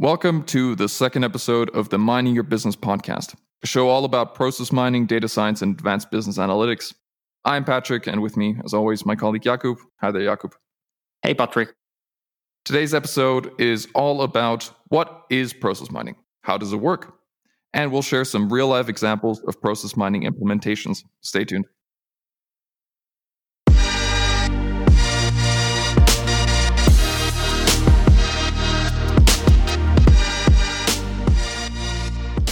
Welcome to the second episode of the Mining Your Business podcast, a show all about process mining, data science, and advanced business analytics. I'm Patrick, and with me, as always, my colleague Jakub. Hi there, Jakub. Hey, Patrick. Today's episode is all about what is process mining, how does it work, and we'll share some real life examples of process mining implementations. Stay tuned.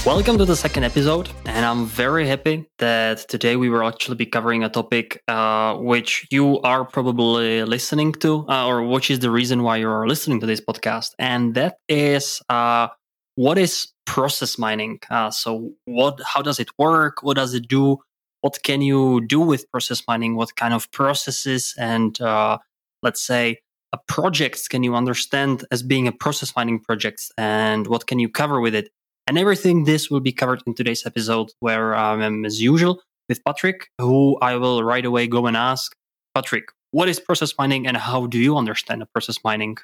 Welcome to the second episode, and I'm very happy that today we will actually be covering a topic uh, which you are probably listening to, uh, or which is the reason why you are listening to this podcast, and that is uh, what is process mining. Uh, so, what? How does it work? What does it do? What can you do with process mining? What kind of processes and uh, let's say a project can you understand as being a process mining project, and what can you cover with it? And everything this will be covered in today's episode, where I'm um, as usual with Patrick, who I will right away go and ask Patrick, what is process mining and how do you understand the process mining?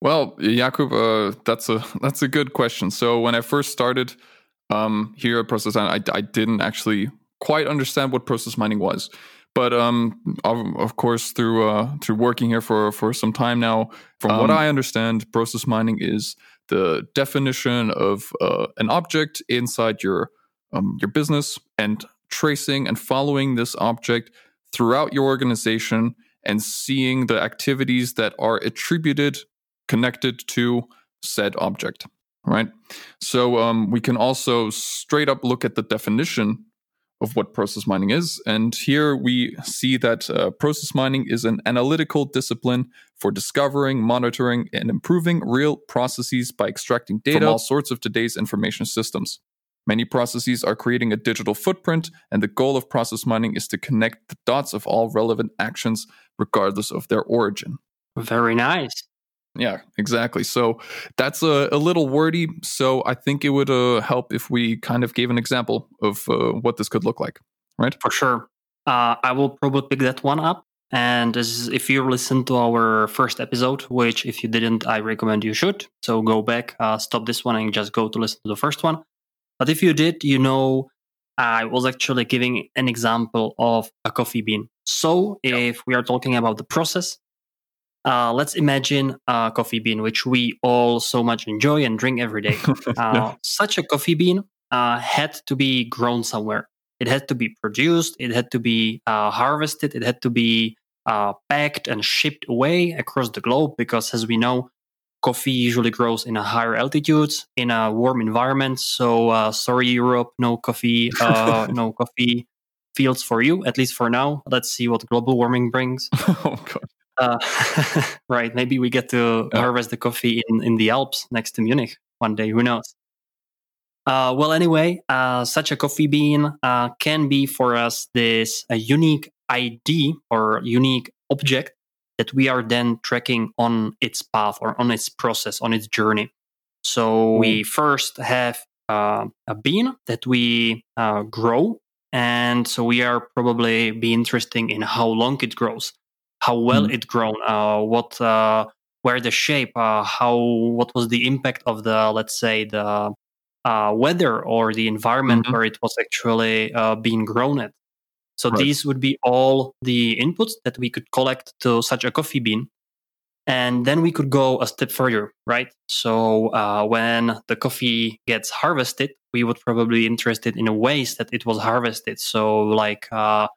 Well, Jakub, uh, that's a that's a good question. So when I first started um, here at Process Mining, I, I didn't actually quite understand what process mining was. But um, of, of, course, through uh, through working here for for some time now, from um, what I understand, process mining is the definition of uh, an object inside your um, your business and tracing and following this object throughout your organization and seeing the activities that are attributed connected to said object right? So um, we can also straight up look at the definition of what process mining is. And here we see that uh, process mining is an analytical discipline for discovering, monitoring, and improving real processes by extracting data from all sorts of today's information systems. Many processes are creating a digital footprint, and the goal of process mining is to connect the dots of all relevant actions, regardless of their origin. Very nice. Yeah, exactly. So that's a, a little wordy. So I think it would uh, help if we kind of gave an example of uh, what this could look like, right? For sure. Uh, I will probably pick that one up. And is, if you listen to our first episode, which if you didn't, I recommend you should. So go back, uh, stop this one, and just go to listen to the first one. But if you did, you know, I was actually giving an example of a coffee bean. So if we are talking about the process, uh, let's imagine a coffee bean, which we all so much enjoy and drink every day. Uh, Such a coffee bean uh, had to be grown somewhere. It had to be produced, it had to be uh, harvested, it had to be uh, packed and shipped away across the globe because, as we know, coffee usually grows in a higher altitudes in a warm environment. So, uh, sorry, Europe, no coffee, no coffee fields for you, at least for now. Let's see what global warming brings. oh, God. Uh, right. Maybe we get to yeah. harvest the coffee in, in the Alps next to Munich one day. Who knows? Uh, well, anyway, uh, such a coffee bean uh, can be for us this a unique ID or unique object that we are then tracking on its path or on its process, on its journey. So we first have uh, a bean that we uh, grow, and so we are probably be interested in how long it grows how well mm. it grown, uh, what uh, where the shape, uh, how what was the impact of the let's say the uh, weather or the environment mm-hmm. where it was actually uh, being grown at. So right. these would be all the inputs that we could collect to such a coffee bean. And then we could go a step further, right? So uh, when the coffee gets harvested, we would probably be interested in the ways that it was harvested. So like uh,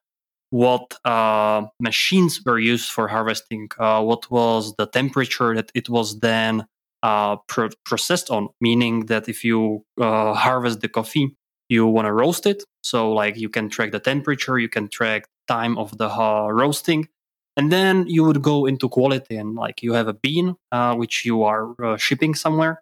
what uh, machines were used for harvesting, uh, what was the temperature that it was then uh, pro- processed on, meaning that if you uh, harvest the coffee, you want to roast it. So, like, you can track the temperature, you can track time of the uh, roasting, and then you would go into quality and, like, you have a bean uh, which you are shipping somewhere,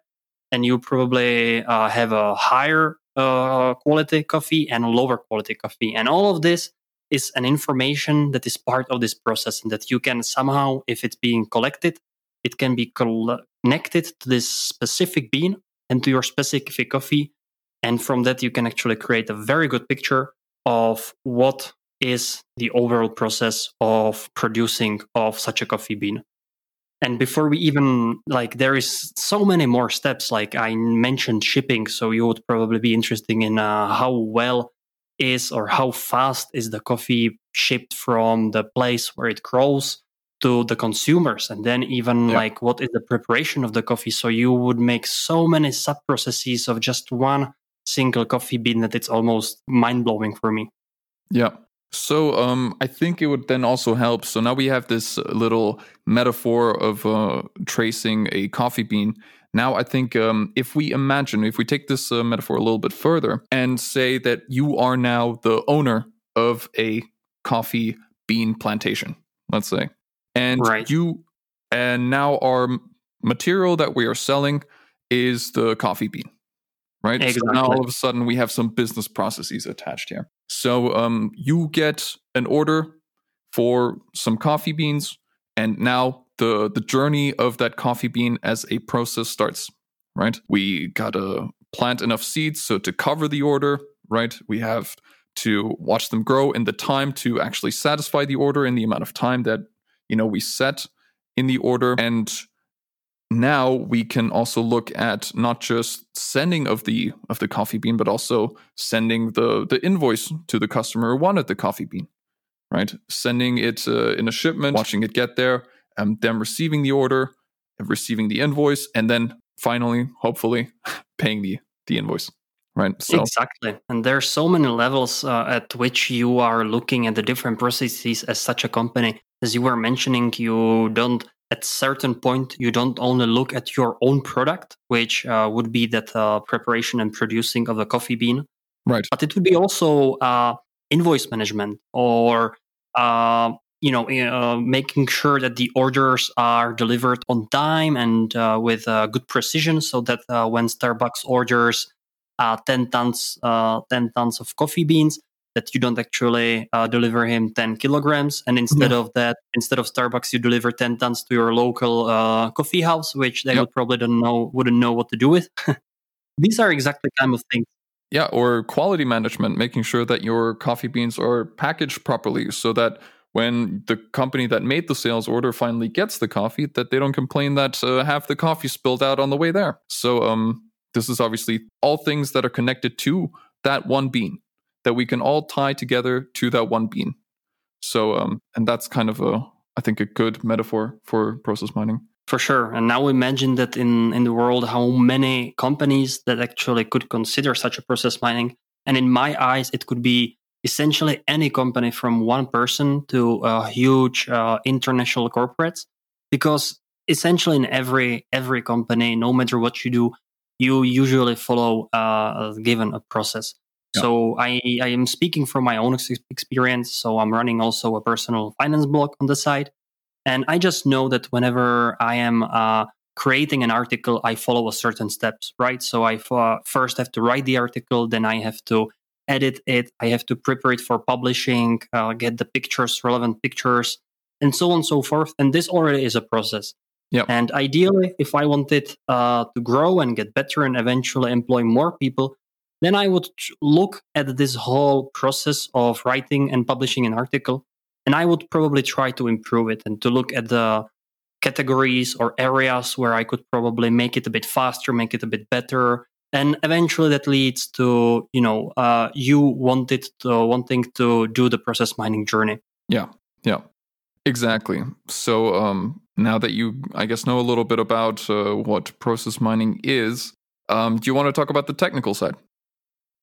and you probably have a higher quality coffee and lower quality coffee, and all of this is an information that is part of this process and that you can somehow, if it's being collected, it can be connected to this specific bean and to your specific coffee. And from that, you can actually create a very good picture of what is the overall process of producing of such a coffee bean. And before we even like, there is so many more steps. Like I mentioned, shipping. So you would probably be interested in uh, how well is or how fast is the coffee shipped from the place where it grows to the consumers? And then even yeah. like what is the preparation of the coffee? So you would make so many sub processes of just one single coffee bean that it's almost mind blowing for me. Yeah so um, I think it would then also help. So now we have this little metaphor of uh, tracing a coffee bean. Now I think um, if we imagine, if we take this uh, metaphor a little bit further and say that you are now the owner of a coffee bean plantation, let's say, and right. you and now our material that we are selling is the coffee bean right? Exactly. so now all of a sudden we have some business processes attached here. So um, you get an order for some coffee beans and now the the journey of that coffee bean as a process starts right? We gotta plant enough seeds so to cover the order right? We have to watch them grow in the time to actually satisfy the order in the amount of time that you know we set in the order. And now we can also look at not just sending of the of the coffee bean but also sending the the invoice to the customer who wanted the coffee bean right? Sending it uh, in a shipment watching it get there and then receiving the order receiving the invoice and then finally hopefully paying the the invoice right? So exactly. And there are so many levels uh, at which you are looking at the different processes as such a company. As you were mentioning, you don't at certain point you don't only look at your own product, which uh, would be that uh, preparation and producing of the coffee bean, right? But it would be also uh, invoice management or uh, you know uh, making sure that the orders are delivered on time and uh, with good precision, so that when Starbucks orders 10 tons 10 tons of coffee beans that you don't actually uh, deliver him 10 kilograms and instead yeah. of that instead of starbucks you deliver 10 tons to your local uh, coffee house which they yep. would probably don't know wouldn't know what to do with these are exactly kind of things yeah or quality management making sure that your coffee beans are packaged properly so that when the company that made the sales order finally gets the coffee that they don't complain that uh, half the coffee spilled out on the way there so um, this is obviously all things that are connected to that one bean that we can all tie together to that one bean. So, um, and that's kind of a, I think, a good metaphor for process mining. For sure. And now imagine that in, in the world, how many companies that actually could consider such a process mining. And in my eyes, it could be essentially any company from one person to a huge uh, international corporates, because essentially in every every company, no matter what you do, you usually follow uh, given a process. So I, I am speaking from my own experience. So I'm running also a personal finance blog on the side. And I just know that whenever I am uh, creating an article, I follow a certain steps, right? So I uh, first have to write the article, then I have to edit it, I have to prepare it for publishing, uh, get the pictures, relevant pictures, and so on and so forth. And this already is a process. Yeah. And ideally, if I wanted uh, to grow and get better and eventually employ more people, then I would look at this whole process of writing and publishing an article, and I would probably try to improve it and to look at the categories or areas where I could probably make it a bit faster, make it a bit better, and eventually that leads to you know uh, you wanted to wanting to do the process mining journey. Yeah, yeah, exactly. So um, now that you, I guess, know a little bit about uh, what process mining is, um, do you want to talk about the technical side?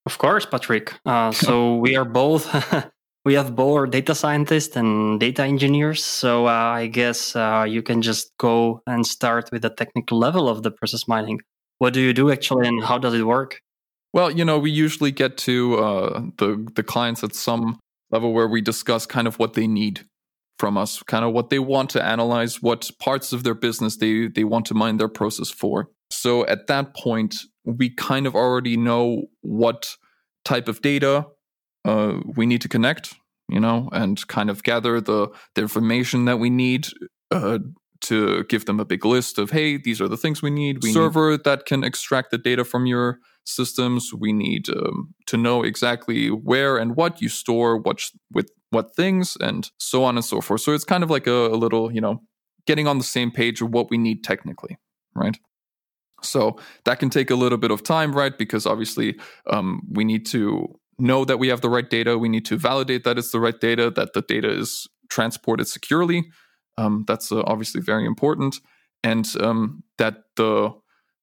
Of course, Patrick. Uh, so we are both we have both data scientists and data engineers. So uh, I guess uh, you can just go and start with the technical level of the process mining. What do you do actually, and how does it work? Well, you know, we usually get to uh, the the clients at some level where we discuss kind of what they need from us, kind of what they want to analyze, what parts of their business they they want to mine their process for. So at that point, we kind of already know what type of data uh, we need to connect, you know, and kind of gather the, the information that we need uh, to give them a big list of, hey, these are the things we need. We server need- that can extract the data from your systems. We need um, to know exactly where and what you store, what with what things, and so on and so forth. So it's kind of like a, a little, you know, getting on the same page of what we need technically, right? So that can take a little bit of time, right? Because obviously um, we need to know that we have the right data. We need to validate that it's the right data, that the data is transported securely. Um, that's uh, obviously very important, and um, that the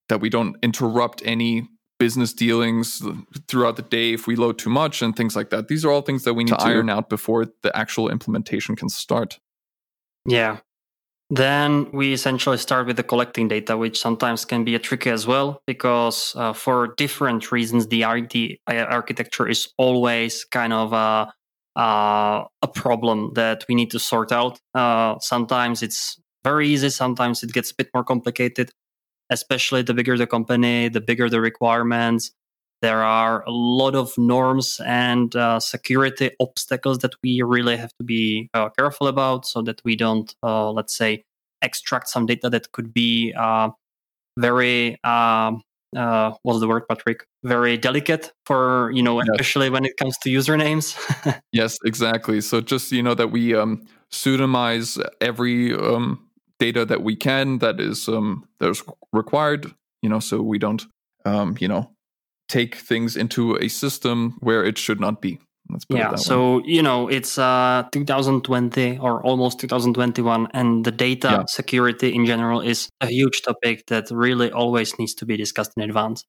that we don't interrupt any business dealings throughout the day if we load too much and things like that. These are all things that we need to, to iron out before the actual implementation can start. Yeah. Then we essentially start with the collecting data, which sometimes can be a tricky as well, because uh, for different reasons, the RD architecture is always kind of a, uh, a problem that we need to sort out. Uh, sometimes it's very easy, sometimes it gets a bit more complicated especially the bigger the company, the bigger the requirements. There are a lot of norms and uh, security obstacles that we really have to be uh, careful about so that we don't, uh, let's say, extract some data that could be uh, very, um, uh, what's the word, Patrick? Very delicate for, you know, yes. especially when it comes to usernames. yes, exactly. So just, you know, that we um, pseudonymize every um, data that we can that is um, that is required. You know, so we don't um, you know take things into a system where it should not be. yeah. so way. you know, it's uh, 2020 or almost 2021, and the data yeah. security in general is a huge topic that really always needs to be discussed in advance.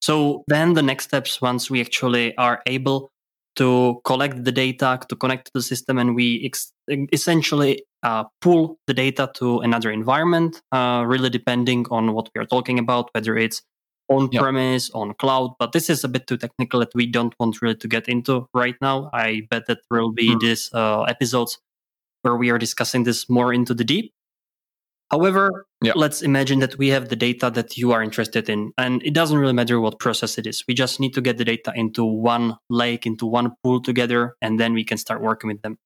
So then the next steps, once we actually are able to collect the data, to connect to the system, and we ex- essentially uh, pull the data to another environment, uh, really depending on what we are talking about, whether it's on premise, on cloud. But this is a bit too technical that we don't want really to get into right now. I bet that there will be mm. these uh, episodes where we are discussing this more into the deep. However, let's imagine that we have the data that you are interested in, and it doesn't really matter what process it is. We just need to get the data into one lake, into one pool together, and then we can start working with them.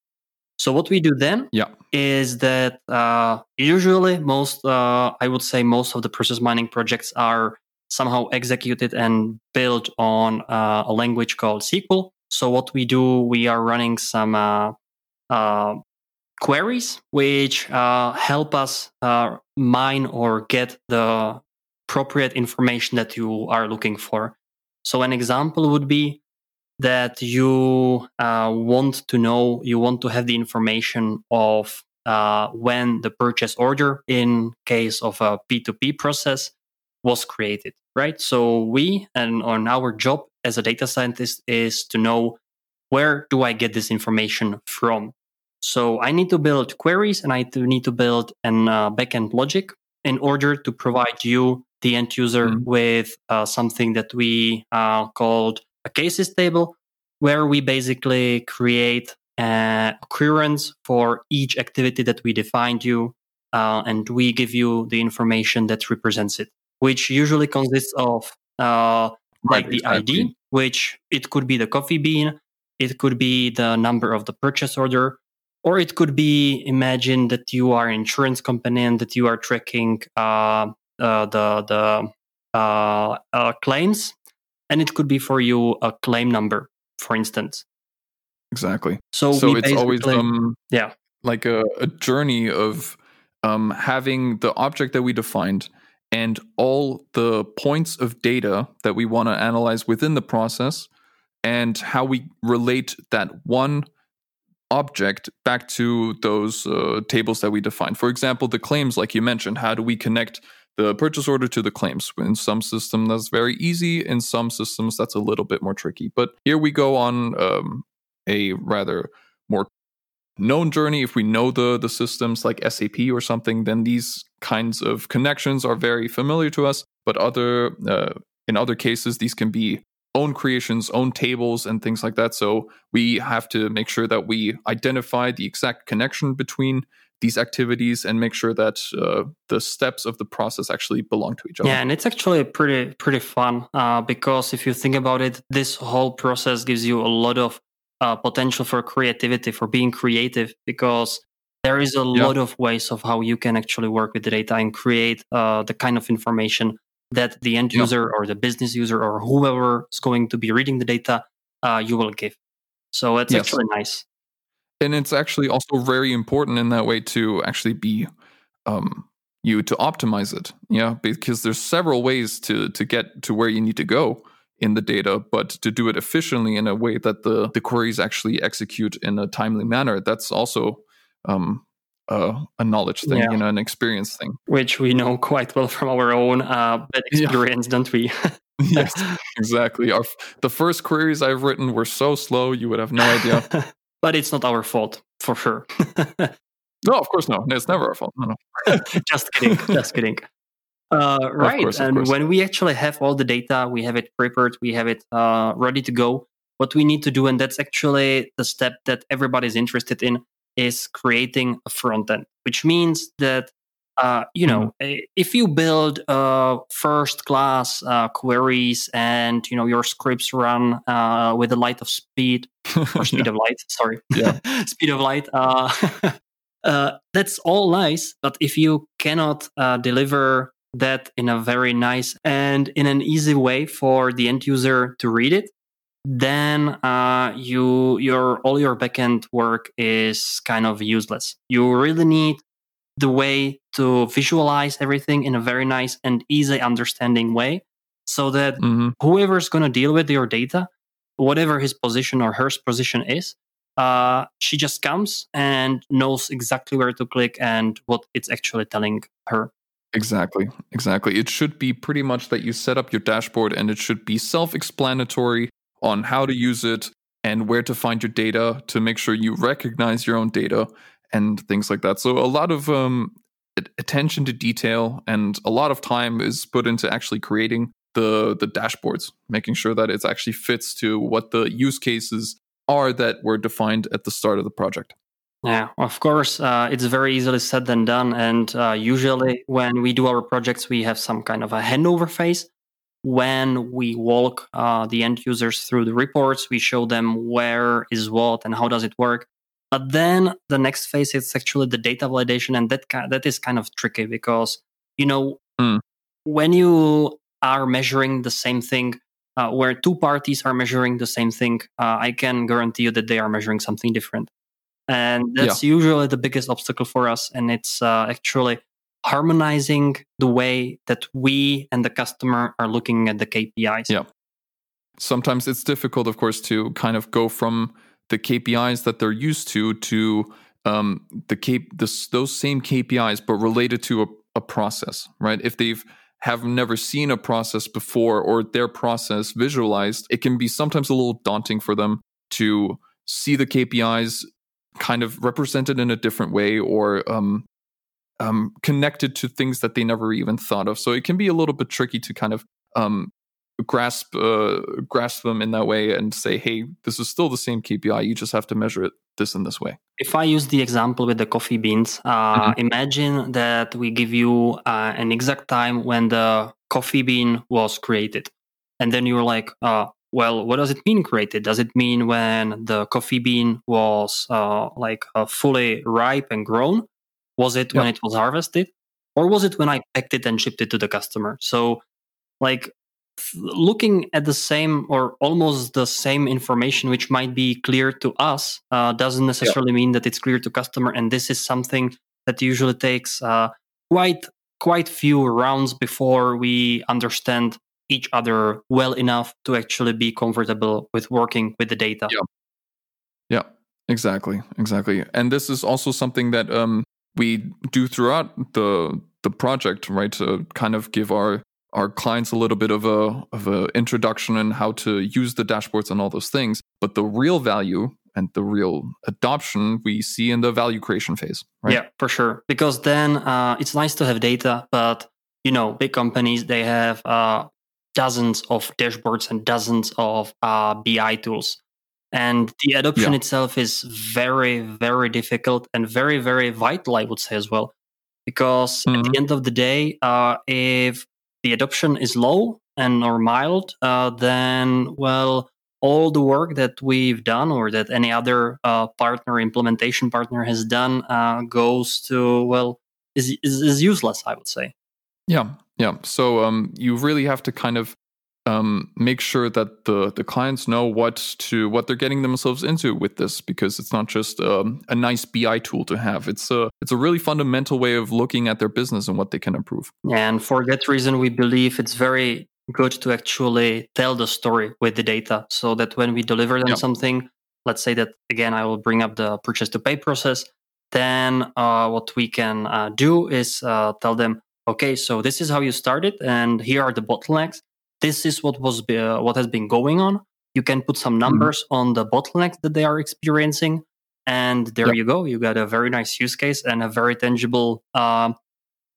So what we do then yeah. is that uh, usually most, uh, I would say, most of the process mining projects are somehow executed and built on uh, a language called SQL. So what we do, we are running some uh, uh, queries which uh, help us mine or get the appropriate information that you are looking for. So, an example would be that you uh, want to know, you want to have the information of uh, when the purchase order, in case of a P2P process, was created, right? So, we and on our job as a data scientist is to know where do I get this information from? So I need to build queries and I need to build an uh, backend logic in order to provide you, the end user, mm-hmm. with uh, something that we uh, called a cases table, where we basically create an occurrence for each activity that we defined you, uh, and we give you the information that represents it, which usually consists of uh, like right, the exactly. ID, which it could be the coffee bean, it could be the number of the purchase order, or it could be imagine that you are an insurance company and that you are tracking uh, uh, the the uh, uh, claims, and it could be for you a claim number, for instance. Exactly. So, so it's always um yeah like a, a journey of um, having the object that we defined and all the points of data that we want to analyze within the process and how we relate that one object back to those uh, tables that we define. For example, the claims, like you mentioned, how do we connect the purchase order to the claims? In some systems, that's very easy. In some systems, that's a little bit more tricky. But here we go on um, a rather known journey. If we know the the systems like SAP or something, then these kinds of connections are very familiar to us. But other uh, in other cases, these can be own creations, own tables, and things like that. So we have to make sure that we identify the exact connection between these activities and make sure that uh, the steps of the process actually belong to each other. Yeah, and it's actually pretty pretty fun uh, because if you think about it, this whole process gives you a lot of uh, potential for creativity, for being creative, because there is a yeah. lot of ways of how you can actually work with the data and create uh, the kind of information that the end user or the business user or whoever is going to be reading the data uh, you will give. So it's yes. actually nice. And it's actually also very important in that way to actually be um, you to optimize it. Yeah, because there's several ways to to get to where you need to go in the data, but to do it efficiently in a way that the the queries actually execute in a timely manner, that's also um, uh, a knowledge thing, yeah. you know, an experience thing, which we know quite well from our own uh, experience, yeah. don't we? yes, exactly. Our the first queries I've written were so slow, you would have no idea. but it's not our fault for sure. no, of course no. It's never our fault. No, no. just kidding. Just kidding. Uh, right. Course, and when we actually have all the data, we have it prepared, we have it uh, ready to go. What we need to do, and that's actually the step that everybody's interested in, is creating a front end, which means that uh, you know, mm-hmm. if you build uh, first class uh, queries and you know your scripts run uh, with the light of speed or speed yeah. of light, sorry, yeah. speed of light, uh, uh, that's all nice. But if you cannot deliver that in a very nice and in an easy way for the end user to read it, then uh, you your all your backend work is kind of useless. You really need the way to visualize everything in a very nice and easy understanding way so that mm-hmm. whoever's going to deal with your data whatever his position or her position is uh, she just comes and knows exactly where to click and what it's actually telling her exactly exactly it should be pretty much that you set up your dashboard and it should be self-explanatory on how to use it and where to find your data to make sure you recognize your own data and things like that. So a lot of um, attention to detail and a lot of time is put into actually creating the the dashboards, making sure that it actually fits to what the use cases are that were defined at the start of the project. Yeah, of course, uh, it's very easily said than done. And uh, usually, when we do our projects, we have some kind of a handover phase. When we walk uh, the end users through the reports, we show them where is what and how does it work. But then the next phase is actually the data validation, and that that is kind of tricky because you know mm. when you are measuring the same thing, uh, where two parties are measuring the same thing, uh, I can guarantee you that they are measuring something different, and that's yeah. usually the biggest obstacle for us. And it's uh, actually harmonizing the way that we and the customer are looking at the KPIs. Yeah. Sometimes it's difficult, of course, to kind of go from the KPIs that they're used to to um, the K- this, those same KPIs, but related to a, a process, right? If they've have never seen a process before or their process visualized, it can be sometimes a little daunting for them to see the KPIs kind of represented in a different way or um, um, connected to things that they never even thought of. So it can be a little bit tricky to kind of um, grasp uh, grasp them in that way and say, hey, this is still the same KPI. You just have to measure it this and this way. If I use the example with the coffee beans, uh, mm-hmm. imagine that we give you uh, an exact time when the coffee bean was created, and then you're like, uh, well, what does it mean created? Does it mean when the coffee bean was uh, like uh, fully ripe and grown? Was it when it was harvested? Or was it when I packed it and shipped it to the customer? So, like, looking at the same or almost the same information which might be clear to us uh, doesn't necessarily yeah. mean that it's clear to customer and this is something that usually takes uh, quite quite few rounds before we understand each other well enough to actually be comfortable with working with the data yeah yeah exactly exactly and this is also something that um, we do throughout the the project right to kind of give our our clients a little bit of a of a introduction in how to use the dashboards and all those things. But the real value and the real adoption we see in the value creation phase. Right? Yeah, for sure. Because then uh, it's nice to have data, but you know, big companies they have uh, dozens of dashboards and dozens of uh, BI tools. And the adoption yeah. itself is very, very difficult and very, very vital, I would say as well. Because mm-hmm. at the mm-hmm. end of the day, uh, if the adoption is low and or mild, uh, then well, all the work that we've done or that any other uh, partner implementation partner has done uh, goes to well is, is, is useless. I would say. Yeah, yeah. So um, you really have to kind of um, make sure that the the clients know what to what they're getting themselves into with this because it's not just um, a nice BI tool to have. It's a it's a really fundamental way of looking at their business and what they can improve. And for that reason, we believe it's very good to actually tell the story with the data, so that when we deliver them something, let's say that again, I will bring up the purchase to pay process. Then uh, what we can uh, do is uh, tell them, okay, so this is how you started, and here are the bottlenecks this is what was uh, what has been going on. You can put some mm-hmm. numbers mm-hmm. on the bottlenecks that they are experiencing, and there yep. you go. You got a very nice use case and a very tangible uh,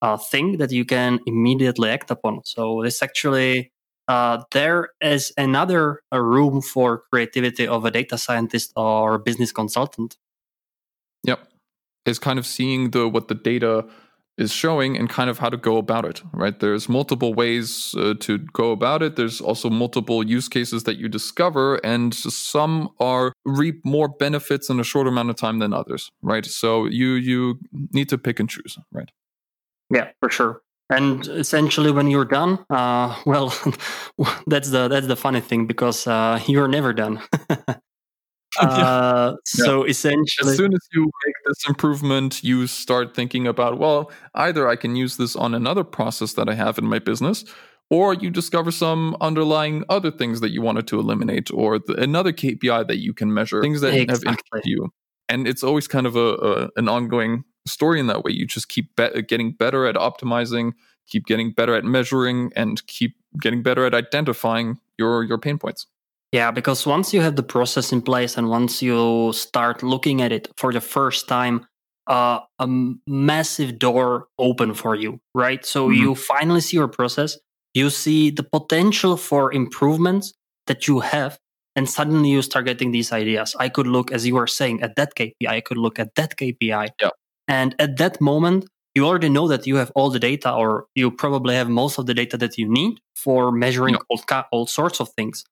uh, thing that you can immediately act upon. So this actually uh, there is another room for creativity of a data scientist or business consultant. Yep, is kind of seeing the what the data is showing and kind of how to go about it right? There's multiple ways uh, to go about it. There's also multiple use cases that you discover and some are reap more benefits in a short amount of time than others right? So you you need to pick and choose right? Yeah for sure. And essentially when you're done uh, well that's the that's the funny thing because uh, you're never done Uh, so essentially, as soon as you make this improvement, you start thinking about, well, either I can use this on another process that I have in my business, or you discover some underlying other things that you wanted to eliminate, or the, another KPI that you can measure, things that exactly. have interested you. And it's always kind of a, a, an ongoing story in that way. You just keep be- getting better at optimizing, keep getting better at measuring, and keep getting better at identifying your your pain points. Yeah, because once you have the process in place and once you start looking at it for the first time, uh, a massive door open for you, right? So mm-hmm. you finally see your process, you see the potential for improvements that you have, and suddenly you start getting these ideas. I could look, as you were saying, at that KPI, I could look at that KPI. Yeah. And at that moment, you already know that you have all the data, or you probably have most of the data that you need for measuring yeah. all, all sorts of things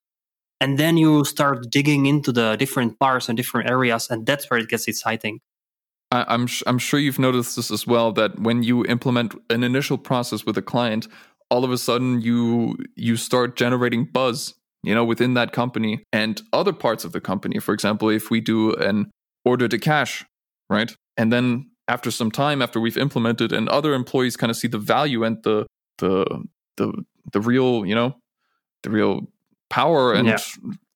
and then you start digging into the different parts and different areas and that's where it gets exciting I, I'm sh- I'm sure you've noticed this as well that when you implement an initial process with a client, all of a sudden you you start generating buzz, you know, within that company and other parts of the company. For example, if we do an order to cash, right, and then after some time after we've implemented, and other employees kind of see the value and the the the the real, you know, the real power and yeah.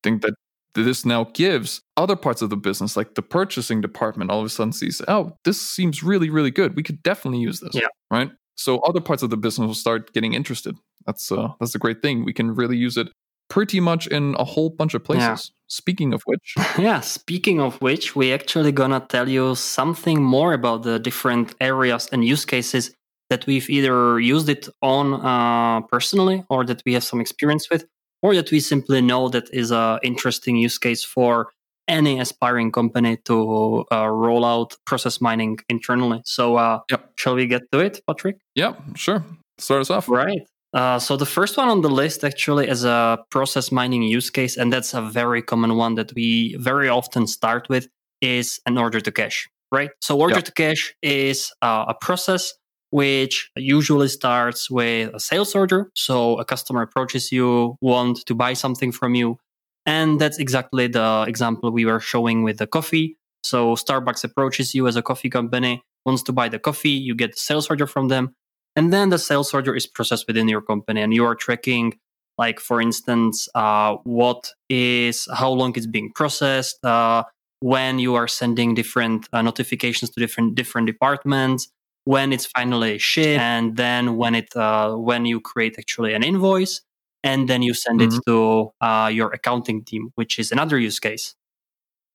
think that this now gives other parts of the business, like the purchasing department, all of a sudden sees, oh, this seems really, really good. We could definitely use this. Yeah. Right. So other parts of the business will start getting interested. That's uh, that's a great thing. We can really use it pretty much in a whole bunch of places. Yeah. Speaking of which, yeah. Speaking of which, we actually gonna tell you something more about the different areas and use cases that we've either used it on uh, personally or that we have some experience with or that we simply know that is an interesting use case for any aspiring company to uh, roll out process mining internally. So, uh, yep. shall we get to it, Patrick? Yeah, sure. Start us off. Right. Uh, so, the first one on the list actually is a process mining use case, and that's a very common one that we very often start with is an order to cash, right? So, order yep. to cash is uh, a process which usually starts with a sales order. So a customer approaches you, want to buy something from you. And that's exactly the example we were showing with the coffee. So Starbucks approaches you as a coffee company, wants to buy the coffee, you get the sales order from them. And then the sales order is processed within your company and you are tracking like for instance uh, what is how long it's being processed uh, when you are sending different uh, notifications to different different departments when it's finally shipped and then when it uh, when you create actually an invoice and then you send mm-hmm. it to uh, your accounting team which is another use case.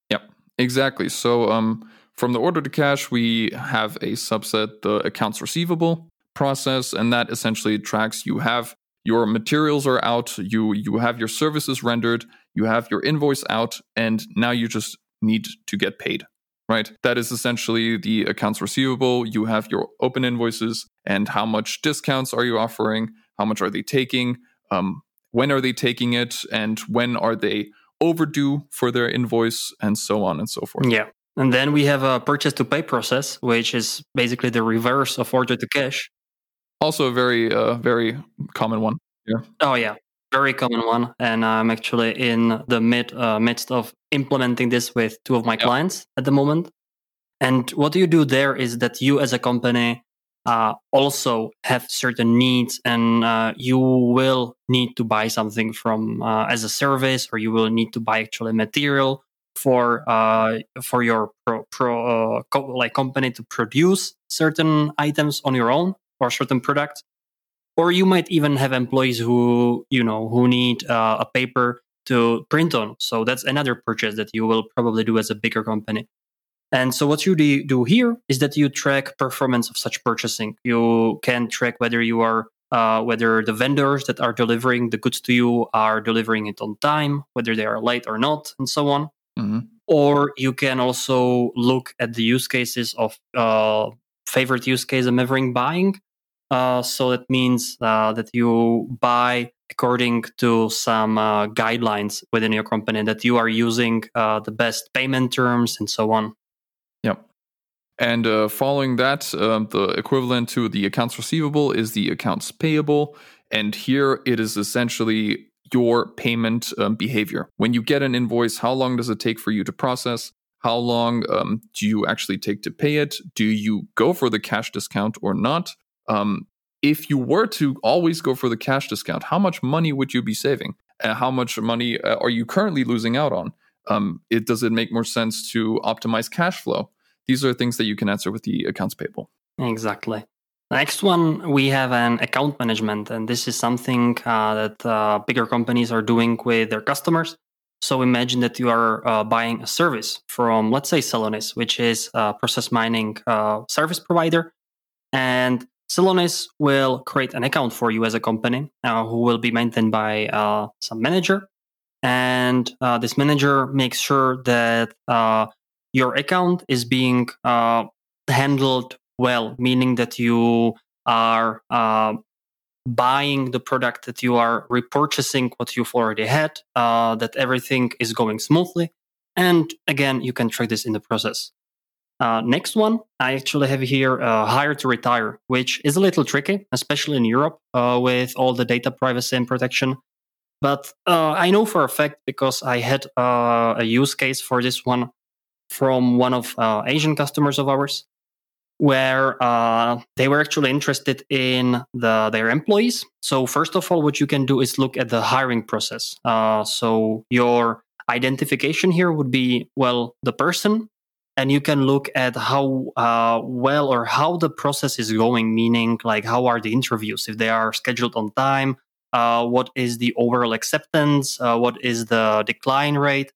Yep exactly. So um, from the order to cash we have a subset the accounts receivable process and that essentially tracks you have your materials are out you you have your services rendered you have your invoice out and now you just need to get paid right? That is essentially the accounts receivable. You have your open invoices and how much discounts are you offering? How much are they taking? Um, when are they taking it? And when are they overdue for their invoice? And so on and so forth. Yeah. And then we have a purchase to pay process, which is basically the reverse of order to cash. Also a very, uh, very common one. Yeah. Oh, yeah. very common one, and I'm actually in the mid uh, midst of implementing this with two of my yep. clients at the moment. And what you do there is that you, as a company, uh, also have certain needs, and uh, you will need to buy something from uh, as a service, or you will need to buy actually material for uh, for your pro, pro uh, co- like company to produce certain items on your own or certain products or you might even have employees who you know who need uh, a paper to print on. So that's another purchase that you will probably do as a bigger company. And so what you do here is that you track performance of such purchasing. You can track whether you are uh, whether the vendors that are delivering the goods to you are delivering it on time whether they are late or not and so on. Mm-hmm. or you can also look at the use cases of uh, favorite use case i'm ever buying. Uh, so that means uh, that you buy according to some uh, guidelines within your company that you are using uh, the best payment terms and so on. Yep. And uh, following that, um, the equivalent to the accounts receivable is the accounts payable. And here it is essentially your payment um, behavior. When you get an invoice, how long does it take for you to process? How long um, do you actually take to pay it? Do you go for the cash discount or not? Um, if you were to always go for the cash discount, how much money would you be saving? And how much money uh, are you currently losing out on? Um, it does it make more sense to optimize cash flow? These are things that you can answer with the accounts payable. Exactly. Next one, we have an account management, and this is something uh, that uh, bigger companies are doing with their customers. So imagine that you are uh, buying a service from, let's say, Celonis, which is a process mining uh, service provider, and Celonis will create an account for you as a company uh, who will be maintained by uh, some manager. And uh, this manager makes sure that uh, your account is being uh, handled well, meaning that you are uh, buying the product that you are repurchasing what you've already had, that everything is going smoothly. And again, you can track this in the process. Uh, next one, I actually have here uh, hire to retire, which is a little tricky, especially in Europe uh, with all the data privacy and protection. But uh, I know for a fact because I had uh, a use case for this one from one of Asian customers of ours, where they were actually interested in the, their employees. So first of all, what you can do is look at the hiring process. so your identification here would be well the person and you can look at how uh, well or how the process is going meaning like how are the interviews? If they are scheduled on time uh, what is the overall acceptance? Uh, what is the decline rate?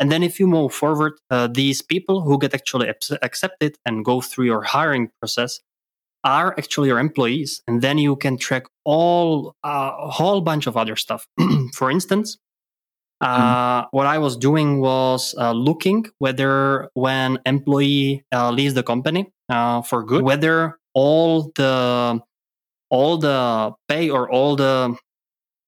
And then if you move forward uh, these people who get actually accepted and go through your hiring process are actually your employees and then you can track all uh, a whole bunch of other stuff. For instance. Uh, what I was doing was uh, looking whether when employee uh, leaves the company uh, for good, whether all the all the pay or all the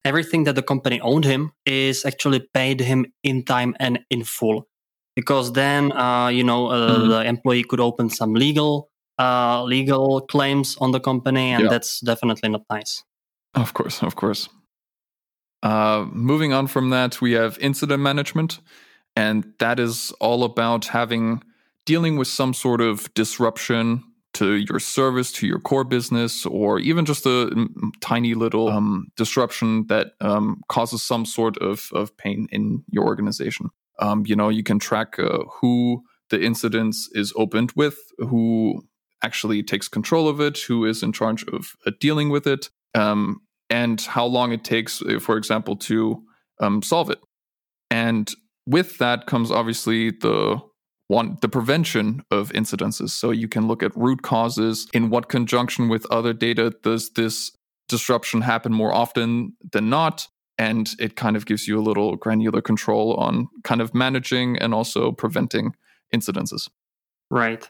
everything that the company owned him is actually paid him in time and in full. Because then, uh, you know, uh, mm-hmm. the employee could open some legal legal claims on the company, and yeah. that's definitely not nice. Of course, of course. Uh, moving on from that, we have incident management, and that is all about having dealing with some sort of disruption to your service, to your core business, or even just a tiny little um, disruption that um, causes some sort of, of pain in your organization. Um, you know, you can track uh, who the incidents is opened with, who actually takes control of it, who is in charge of uh, dealing with it. Um, and how long it takes, uh, for example, to um, solve it. And with that comes obviously the one the prevention of incidences. So you can look at root causes. In what conjunction with other data does this disruption happen more often than not? And it kind of gives you a little granular control on kind of managing and also preventing incidences. Right.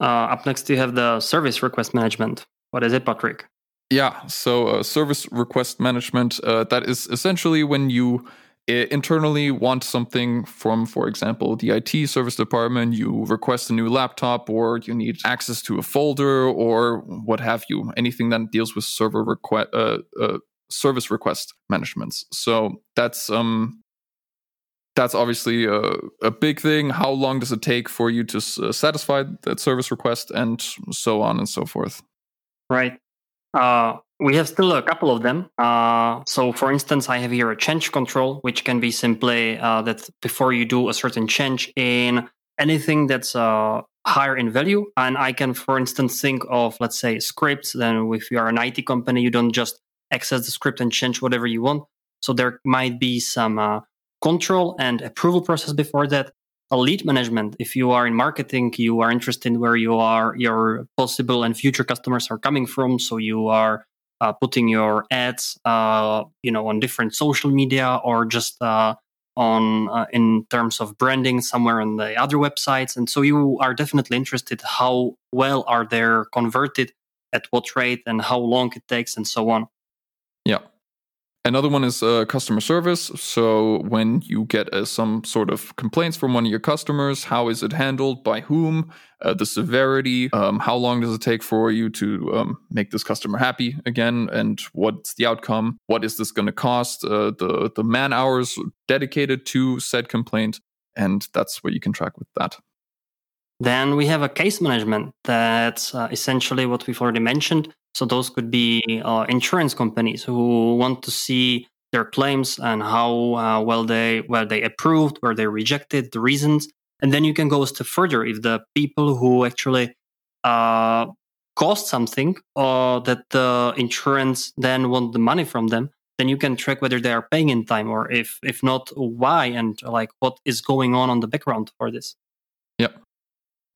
Uh, up next, you have the service request management. What is it, Patrick? Yeah, so uh, service request management, uh, that is essentially when you uh, internally want something from, for example, the IT service department, you request a new laptop or you need access to a folder or what have you, anything that deals with server request, uh, uh, service request managements. So that's um, that's obviously a, a, big thing. How long does it take for you to s- uh, satisfy that service request, and so on and so forth? Right. Uh, we have still a couple of them. Uh, so, for instance, I have here a change control, which can be simply uh, that before you do a certain change in anything that's uh, higher in value, and I can, for instance, think of let's say scripts. Then, if you are an IT company, you don't just access the script and change whatever you want. So there might be some uh, control and approval process before that a lead management. If you are in marketing you are interested in where you are your possible and future customers are coming from. So you are uh, putting your ads uh, you know on different social media or just uh, on uh, in terms of branding somewhere on the other websites. And so you are definitely interested how well are they converted at what rate and how long it takes and so on. Yeah Another one is uh, customer service. So when you get uh, some sort of complaints from one of your customers, how is it handled? By whom? Uh, the severity? Um, how long does it take for you to um, make this customer happy again? And what's the outcome? What is this going to cost? Uh, the the man hours dedicated to said complaint, and that's what you can track with that. Then we have a case management. That's uh, essentially what we've already mentioned. So those could be uh, insurance companies who want to see their claims and how uh, well they were they approved, where they rejected, the reasons, and then you can go a step further. If the people who actually uh, caused something or that the insurance then want the money from them then you can track whether they are paying in time or if if not why and like what is going on on the background for this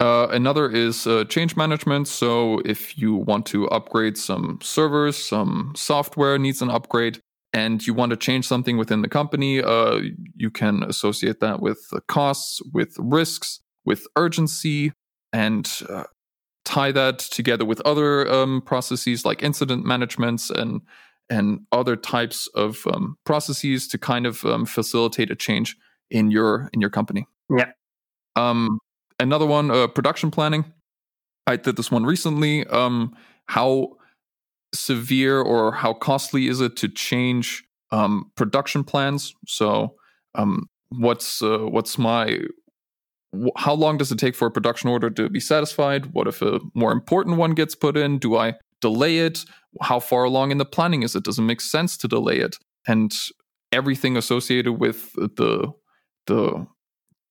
uh, another is uh, change management. So, if you want to upgrade some servers, some software needs an upgrade, and you want to change something within the company, uh, you can associate that with costs, with risks, with urgency, and uh, tie that together with other um, processes like incident managements and and other types of um, processes to kind of um, facilitate a change in your in your company. Yeah. Um, another one, uh, production planning. I did this one recently. Um, how severe or how costly is it to change um, production plans? So, um, what's uh, what's my wh- how long does it take for a production order to be satisfied? What if a more important one gets put in? Do I delay it? How far along in the planning is it? Does it make sense to delay it? And everything associated with the the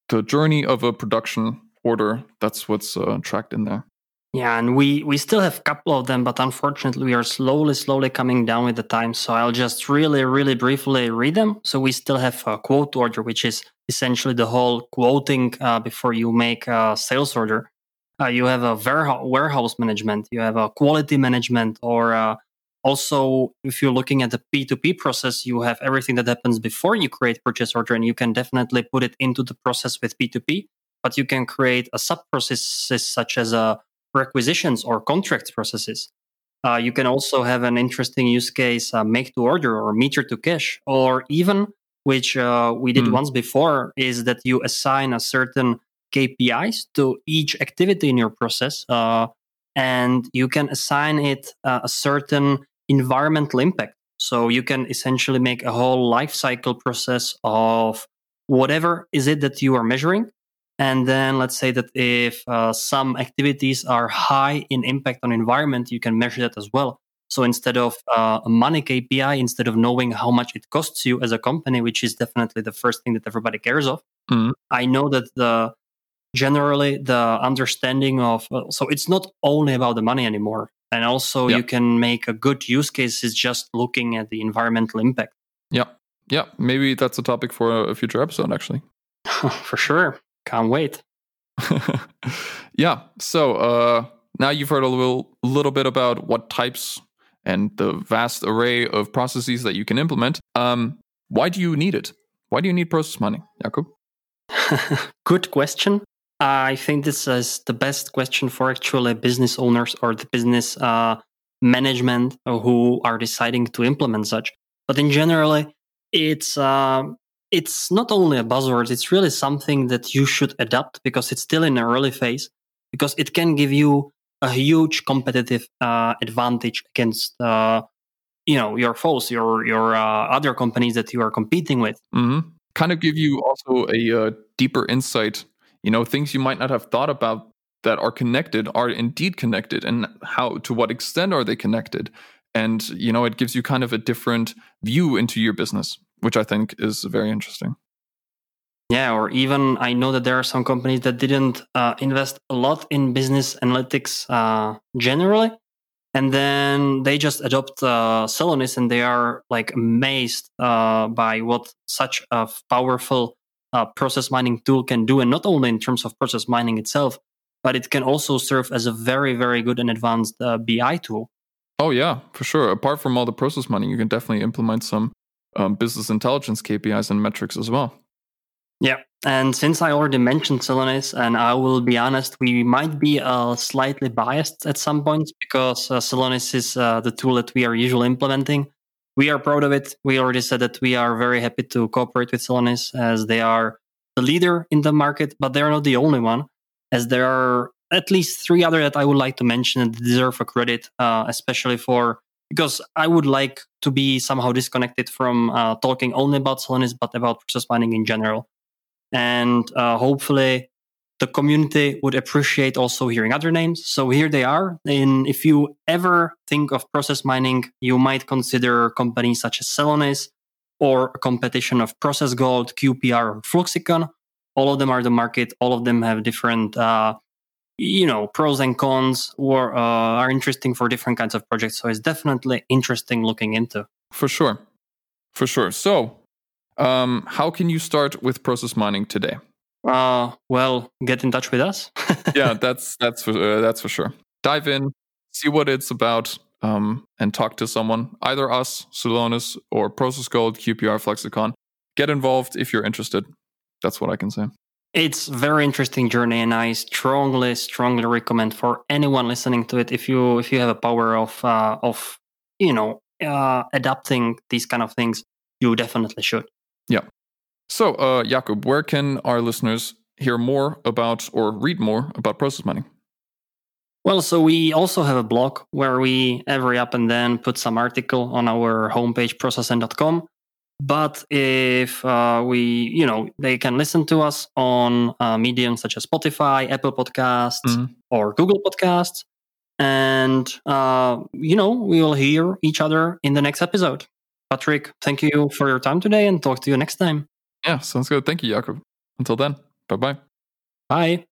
the journey of a production order. That's what's uh, tracked in there. Yeah, and we we still have a couple of them, but unfortunately, we are slowly, slowly coming down with the time. So I'll just really, really briefly read them. So we still have a quote order, which is essentially the whole quoting uh, before you make a sales order. Uh, you have a warehouse management, you have a quality management, or uh, also if you're looking at the P2P process, you have everything that happens before you create purchase order, and you can definitely put it into the process with P2P but you can create a sub processes such as uh, requisitions or contracts processes. Uh, you can also have an interesting use case, uh, make to order or meter to cash, or even which uh, we did mm. once before, is that you assign a certain KPIs to each activity in your process, uh, and you can assign it uh, a certain environmental impact. So you can essentially make a whole life cycle process of whatever is it that you are measuring and then let's say that if uh, some activities are high in impact on environment, you can measure that as well. So instead of uh, a money KPI, instead of knowing how much it costs you as a company, which is definitely the first thing that everybody cares of, mm-hmm. I know that the generally the understanding of uh, so it's not only about the money anymore, and also you can make a good use case is just looking at the environmental impact. Yeah, yeah, maybe that's a topic for a future episode, actually. for sure. Can't wait. yeah. So uh, now you've heard a little, little bit about what types and the vast array of processes that you can implement. Um, why do you need it? Why do you need process mining, Jakub? Good question. I think this is the best question for actually business owners or the business uh, management who are deciding to implement such. But in general, it's uh, it's not only a buzzword, it's really something that you should adapt because it's still in an early phase, because it can give you a huge competitive uh, advantage against uh, you know your foes, your your uh, other companies that you are competing with. Mm-hmm. Kind of give you also a uh, deeper insight. You know, things you might not have thought about that are connected are indeed connected, and how to what extent are they connected? And you know, it gives you kind of a different view into your business, which I think is very interesting. Yeah, or even I know that there are some companies that didn't uh, invest a lot in business analytics uh, generally, and then they just adopt uh, Celonis and they are like amazed uh, by what such a powerful uh, process mining tool can do, and not only in terms of process mining itself, but it can also serve as a very, very good and advanced uh, BI tool. Oh yeah, for sure. Apart from all the process mining, you can definitely implement some um, business intelligence KPIs and metrics as well. Yeah. And since I already mentioned Celonis, and I will be honest, we might be uh, slightly biased at some points because uh, Celonis is uh, the tool that we are usually implementing. We are proud of it. We already said that we are very happy to cooperate with Celonis as they are the leader in the market, but they're not the only one, as there are at least three other that I would like to mention that deserve a credit, uh, especially for because I would like to be somehow disconnected from uh, talking only about Celonis, but about process mining in general and uh, hopefully the community would appreciate also hearing other names. So here they are. And if you ever think of process mining, you might consider companies such as Celonis or a competition of Process Gold, QPR, or Fluxicon. All of them are the market. All of them have different, uh, you know, pros and cons, or uh, are interesting for different kinds of projects. So it's definitely interesting looking into. For sure, for sure. So um, how can you start with process mining today? Uh, well, get in touch with us. yeah, that's that's for uh, that's for sure. Dive in, see what it's about, um, and talk to someone, either us, Celonis, or Process Gold, QPR, Fluxicon Get involved if you're interested. That's what I can say. It's very interesting journey, and I strongly, strongly recommend for anyone listening to it if you if you have a power of uh, of you know uh, adapting these kind of things, you definitely should. Yeah. So, uh, Jakub, where can our listeners hear more about or read more about process mining? Well, so we also have a blog where we every up and then put some article on our homepage, processn.com. But if uh, we, you know, they can listen to us on uh, mediums such as Spotify, Apple Podcasts, mm-hmm. or Google Podcasts. And, uh, you know, we will hear each other in the next episode. Patrick, thank you for your time today and talk to you next time. Yeah, sounds good. Thank you, Jakub. Until then, bye-bye. Bye.